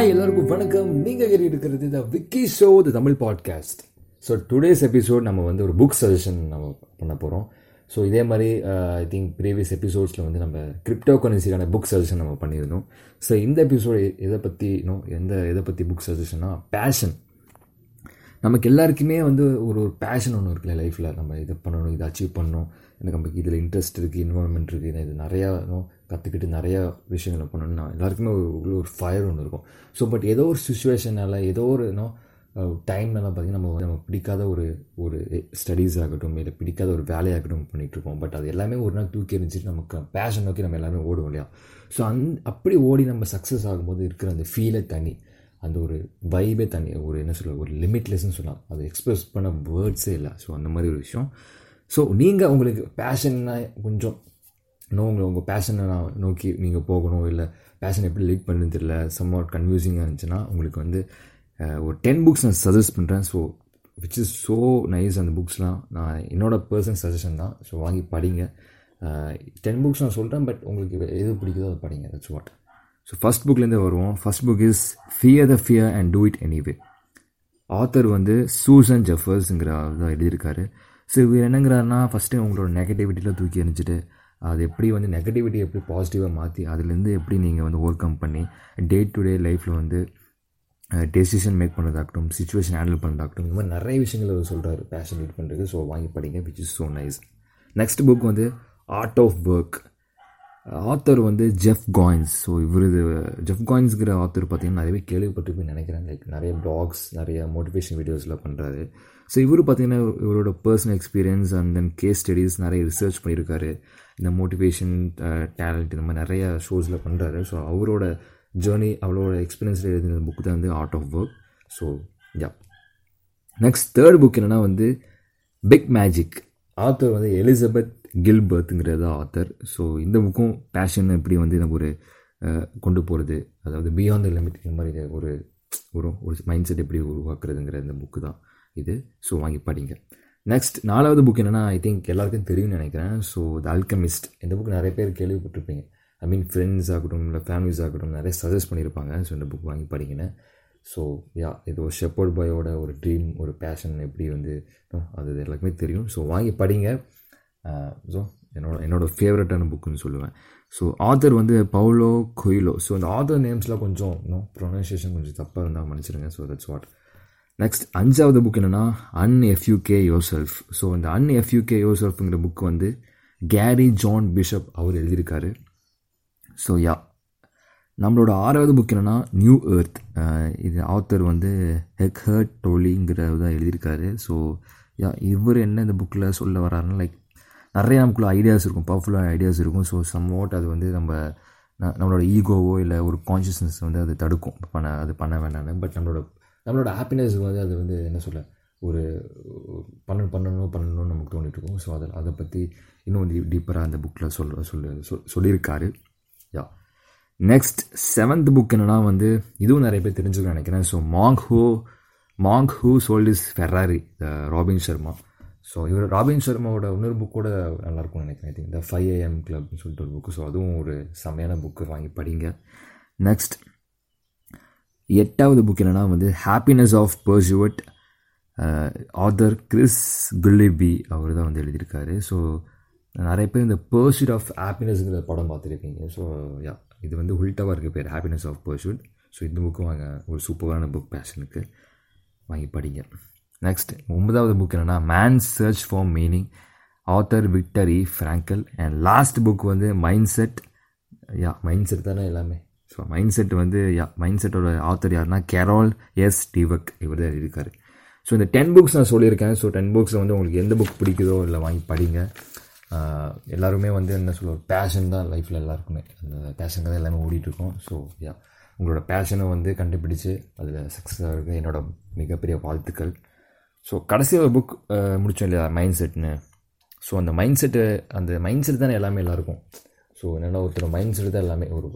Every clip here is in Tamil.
ஹாய் எல்லோருக்கும் வணக்கம். நீங்கள் கேட்டுட்டு இருக்கிறது the Vicky show the Tamil podcast so today's episode நம்ம வந்து ஒரு புக் சஜஷன் நம்ம பண்ண போகிறோம் ஸோ இதே மாதிரி ஐ திங்க் ப்ரீவியஸ் எபிசோட்ஸில் வந்து நம்ம கிரிப்டோ கரன்சிக்கான புக் சஜஷன் நம்ம பண்ணியிருந்தோம். ஸோ இந்த எபிசோடு எதை பற்றி இன்னும் எந்த எதை பற்றி புக் சஜஷன்னா பேஷன் நமக்கு எல்லாருக்குமே வந்து ஒரு ஒரு பேஷன் ஒன்று இருக்குல்ல லைஃப்பில் நம்ம இதை பண்ணணும் இதை அச்சீவ் பண்ணணும். எனக்கு நமக்கு இதில் இன்ட்ரெஸ்ட் இருக்குது இன்வால்மெண்ட் இருக்குது இது நிறையா கற்றுக்கிட்டு நிறையா விஷயங்களை பண்ணணும்னா எல்லாருக்குமே ஒரு உள்ள ஒரு ஃபயர் ஒன்று இருக்கும். ஸோ பட் ஏதோ ஒரு சுச்சுவேஷனால் ஏதோ ஒரு இன்னும் டைம்லலாம் பார்த்திங்கன்னா நம்ம நம்ம பிடிக்காத ஒரு ஒரு ஸ்டடீஸ் ஆகட்டும் இல்லை பிடிக்காத ஒரு வேலையாகட்டும் பண்ணிகிட்ருப்போம் பட் அது எல்லாமே ஒரு நாள் தூக்கி எறிஞ்சிட்டு நமக்கு பேஷன் நோக்கி நம்ம எல்லாமே ஓடும் இல்லையா? ஸோ அந் அப்படி ஓடி நம்ம சக்ஸஸ் ஆகும்போது இருக்கிற அந்த ஃபீலை தனி. அந்த ஒரு வைபே தனி. ஒரு என்ன சொல்ல ஒரு லிமிட்லெஸ்ன்னு சொல்லலாம். அதை எக்ஸ்பிரஸ் பண்ண வேர்ட்ஸே இல்லை. ஸோ அந்த மாதிரி ஒரு விஷயம். ஸோ நீங்கள் உங்களுக்கு பேஷன்னா கொஞ்சம் இன்னும் உங்களை உங்கள் பேஷனை நான் நோக்கி நீங்கள் போகணும் இல்லை பேஷன் எப்படி லீட் பண்ணுன்னு தெரியல சம் வாட் கன்ஃபியூசிங்காக இருந்துச்சுன்னா உங்களுக்கு வந்து ஒரு டென் புக்ஸ் நான் சஜஸ்ட் பண்ணுறேன் so which is so nice அந்த புக்ஸ்லாம் நான் என்னோடய பர்சன் சஜஷன் தான். ஸோ வாங்கி படிங்க. டென் புக்ஸ் நான் சொல்கிறேன் பட் உங்களுக்கு எது பிடிக்குதோ அதை படிங்க. தட்ஸ் வாட் ஸோ ஃபஸ்ட் புக்லேருந்து வருவோம். First book is fear the fear and do it anyway author வந்து சூசன் ஜெஃபர்ஸுங்கிற தான் எழுதியிருக்காரு. ஸோ இவர் என்னங்கிறாருன்னா ஃபஸ்ட்டு உங்களோட நெகட்டிவிட்டியில் தூக்கி எறிஞ்சிட்டு அது எப்படி வந்து நெகட்டிவிட்டி எப்படி பாசிட்டிவாக மாற்றி அதுலேருந்து எப்படி நீங்கள் வந்து ஓவர் கம் பண்ணி டே டு டே லைஃப்பில் வந்து டெசிஷன் மேக் பண்ணுறதாகட்டும் சுச்சுவேஷன் ஹேண்டில் பண்ணுறதாகட்டும் இந்த மாதிரி நிறைய விஷயங்கள் அவர் சொல்கிறாரு பேஷன் லீட் பண்ணுறது ஸோ வாங்கி படிங்க which is so nice next book வந்து ஆர்ட் ஆஃப் ஒர்க் ஆத்தர் வந்து ஜெஃப் காயின்ஸ் ஸோ இவர் இது ஜெஃப் காயின்ஸ்கிற ஆத்தர் பார்த்தீங்கன்னா நிறையவே கேள்விப்பட்டிருப்பேன் நினைக்கிறேன். லைக் நிறைய பிளாக்ஸ் நிறைய மோட்டிவேஷன் வீடியோஸில் பண்ணுறாரு ஸோ இவர் பார்த்திங்கன்னா இவரோட personal experience and then case studies நிறைய ரிசர்ச் பண்ணியிருக்காரு. இந்த மோட்டிவேஷன் டேலண்ட் uh, இந்த மாதிரி நிறைய ஷோஸில் பண்ணுறாரு ஸோ அவரோட ஜேர்னி அவரோட எக்ஸ்பீரியன்ஸில் எழுதின புக் தான் வந்து art of work so yeah next third book என்னென்னா வந்து பிக் மேஜிக் ஆத்தர் வந்து எலிசபெத் கில்பர்த்துங்கிறது ஆத்தர் ஸோ இந்த புக்கும் பேஷன் எப்படி வந்து நம்ம ஒரு கொண்டு போகிறது அதாவது பியாண்ட் த லிமிட் இந்த மாதிரி ஒரு ஒரு ஒரு மைண்ட் செட் எப்படி உருவாக்குறதுங்கிற இந்த புக்கு தான் இது. ஸோ வாங்கி படிங்க. நெக்ஸ்ட் நாலாவது புக் என்னென்னா ஐ திங்க் எல்லாருக்கும் தெரியும்னு நினைக்கிறேன். ஸோ த அல்கமிஸ்ட் இந்த புக் நிறைய பேர் கேள்விப்பட்டிருப்பீங்க. ஐ மீன் ஃப்ரெண்ட்ஸ் ஆகட்டும் இல்லை ஃபேமிலிஸ் ஆகட்டும் நிறைய சஜஸ்ட் பண்ணியிருப்பாங்க. ஸோ இந்த புக் வாங்கி படிங்கன்னு. ஸோ யா இது ஒரு ஷெப்பர்ட் பாயோட ஒரு ட்ரீம் ஒரு பேஷன் எப்படி வந்து அது எல்லாருக்குமே தெரியும். ஸோ வாங்கி படிங்க. ஸோ என்னோட என்னோடய ஃபேவரட்டான புக்குன்னு சொல்லுவேன். ஸோ ஆதர் வந்து பவுலோ கொயிலோ ஸோ இந்த ஆதர் நேம்ஸ்லாம் கொஞ்சம் இன்னும் ப்ரொனன்சியேஷன் கொஞ்சம் தப்பாக இருந்தால் மன்னிச்சிருங்க. ஸோ தட்ஸ் வாட் நெக்ஸ்ட் அஞ்சாவது புக் என்னென்னா un F U K yourself so இந்த அன் எஃப்யூகே யோர் செல்ஃப்ங்கிற புக் வந்து கேரி ஜான் பிஷப் அவர் எழுதியிருக்காரு. ஸோ யா நம்மளோட ஆறாவது புக் என்னென்னா நியூ எர்த் இது ஆத்தர் வந்து ஹெக் ஹர்ட் டோலிங்கிறத தான் எழுதியிருக்காரு. ஸோ யா இவர் என்ன இந்த புக்கில் சொல்ல வர்றாருன்னா லைக் நிறைய நமக்குள்ள ஐடியாஸ் இருக்கும். பவர்ஃபுல்லான ஐடியாஸ் இருக்கும். ஸோ சம் வாட் அது வந்து நம்ம நம்மளோட ஈகோவோ இல்லை ஒரு கான்ஷியஸ்னஸ் வந்து அது தடுக்கும். பண்ண அது பண்ண வேண்டாம்னு பட் நம்மளோட நம்மளோட ஹாப்பினஸ் வந்து அது வந்து என்ன சொல்ல ஒரு பண்ணணும் பண்ணணும் பண்ணணும்னு நமக்கு தோண்டிட்டு இருக்கும். ஸோ அதை அதை பற்றி இன்னும் டீப்பராக அந்த புக்கில் சொல்ல சொல்ல சொல்லியிருக்காரு. யா நெக்ஸ்ட் செவன்த் புக் என்னென்னா வந்து இதுவும் நிறைய பேர் தெரிஞ்சுக்க நினைக்கிறேன். So monk who monk who sold is Ferrari Robin Sharma so இவர் ராபின் சர்மாவோட இன்னொரு புக் கூட நல்லாயிருக்கும்னு நினைக்கிறேன். ஐ திங்க் இந்த ஃபைவ் ஏஎம் கிளப்னு சொல்லிட்டு ஒரு புக்கு ஸோ அதுவும் ஒரு செம்மையான புக்கு வாங்கி படிங்க. நெக்ஸ்ட் எட்டாவது புக் என்னென்னா வந்து happiness of pursuit author Chris Guillebeau அவர் தான் வந்து எழுதியிருக்காரு. ஸோ நிறைய பேர் இந்த பர்சூட் ஆஃப் ஹாப்பினஸ்ங்கிற படம் பார்த்துருக்கீங்க ஸோ யா இது வந்து உல்ட்டாவாக இருக்க பேர் ஹாப்பினஸ் ஆஃப் பர்சூட் ஸோ இந்த புக்கும் வாங்க ஒரு சூப்பரான புக் பேஷனுக்கு வாங்கி படிங்க. நெக்ஸ்ட் ஒன்பதாவது புக் என்னென்னா man search for meaning author Viktor Frankl and last book வந்து mind set yeah mind set தானே எல்லாமே. ஸோ மைண்ட் செட் வந்து யா மைண்ட் செட்டோட ஆத்தர் யாருன்னா கேரோல் எஸ் டிவக் இவர் தான் இருக்கார் ஸோ இந்த டென் புக்ஸ் நான் சொல்லியிருக்கேன். ஸோ டென் புக்ஸில் வந்து உங்களுக்கு எந்த புக் பிடிக்குதோ இல்லை வாங்கி படிங்க. எல்லாருமே வந்து என்ன சொல்ல ஒரு பேஷன் தான் லைஃப்பில் எல்லாருக்குமே. அந்த பேஷனுக்கு தான் எல்லாமே ஓடிட்டுருக்கோம். ஸோ யா உங்களோட பேஷனை வந்து கண்டுபிடிச்சு அதில் சக்ஸஸாக இருக்குது என்னோட மிகப்பெரிய வாழ்த்துக்கள். ஸோ கடைசி ஒரு புக் முடித்தோம் இல்லையா? மைண்ட் செட்னு ஸோ அந்த மைண்ட் செட்டு அந்த மைண்ட் செட் தானே எல்லாமே எல்லாருக்கும். ஸோ என்னென்னா ஒருத்தர் மைண்ட் செட் தான் எல்லாமே ஒரு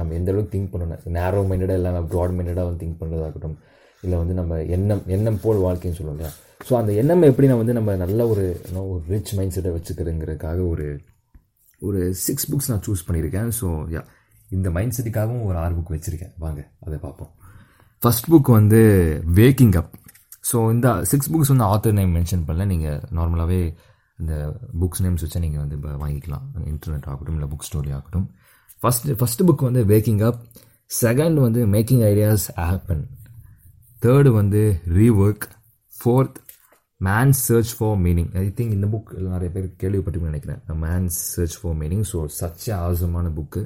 நம்ம எந்த அளவுக்கு திங்க் பண்ணணும். நேரோ மைண்டடாக எல்லாமே ப்ராட் மைண்டடாக வந்து திங்க் பண்ணுறதாகட்டும் இல்லை வந்து நம்ம எண்ணம் எண்ணம் போல் வாழ்க்கைன்னு சொல்லுவோம் இல்லையா? ஸோ அந்த எண்ணம் எப்படி நான் வந்து நம்ம நல்ல ஒரு ஒரு ரிச் மைண்ட் செட்டை வச்சுக்கிறதுங்கிறதுக்காக ஒரு ஒரு சிக்ஸ் புக்ஸ் நான் சூஸ் பண்ணியிருக்கேன். ஸோ யா இந்த மைண்ட் செட்டுக்காகவும் ஒரு ஆறு புக் வச்சுருக்கேன். வாங்க அதை பார்ப்போம். ஃபஸ்ட் புக் வந்து வேக்கிங் அப் ஸோ இந்த சிக்ஸ் புக்ஸ் வந்து ஆத்தர் நேம் மென்ஷன் பண்ணல. நீங்கள் நார்மலாகவே இந்த புக்ஸ் நேம்ஸ் வச்சா நீங்கள் வந்து இப்போ வாங்கிக்கலாம். இன்டர்நெட் ஆகட்டும் இல்லை புக் ஸ்டோரி ஆகட்டும். ஃபஸ்ட் ஃபஸ்ட்டு புக் வந்து வேக்கிங் அப் செகண்ட் வந்து மேக்கிங் ஐடியாஸ் ஆப்பன் தேர்டு வந்து rework fourth man's search for meaning I think இந்த புக் நிறைய பேர் கேள்விப்பட்டு நினைக்கிறேன். Man's search for meaning so such a ஆசமான book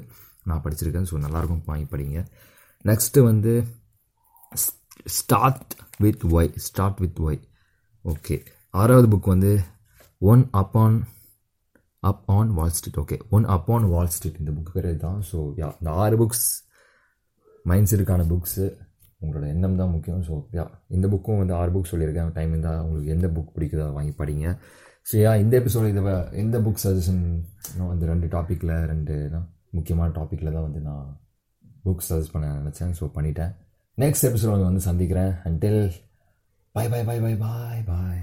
நான் படிச்சிருக்கேன். ஸோ நல்லாயிருக்கும் வாங்கி படிங்க. நெக்ஸ்ட்டு வந்து start with Y start with Y okay ஆறாவது புக் வந்து one up on up on Wall Street okay one up on Wall Street இந்த புக் பேர் தான் ஸோ யா இந்த ஆறு புக்ஸ் மைண்ட் செட்டுக்கான புக்ஸு உங்களோட எண்ணம் தான் முக்கியம். ஸோ யா இந்த புக்கும் வந்து ஆறு புக் சொல்லியிருக்கேன். டைம் இருந்தால் உங்களுக்கு எந்த புக் பிடிக்குதோ வாங்கி படிங்க. ஸோ யா இந்த எபிசோடு இதை எந்த புக் சஜஷன் அந்த ரெண்டு டாப்பிக்கில் ரெண்டு முக்கியமான டாப்பிக்கில் தான் வந்து நான் புக் சஜஸ்ட் பண்ண நினச்சேன். ஸோ பண்ணிட்டேன். நெக்ஸ்ட் எபிசோட் வந்து சந்திக்கிறேன். அண்டில் பாய் பாய் பாய் பாய் பாய் பாய்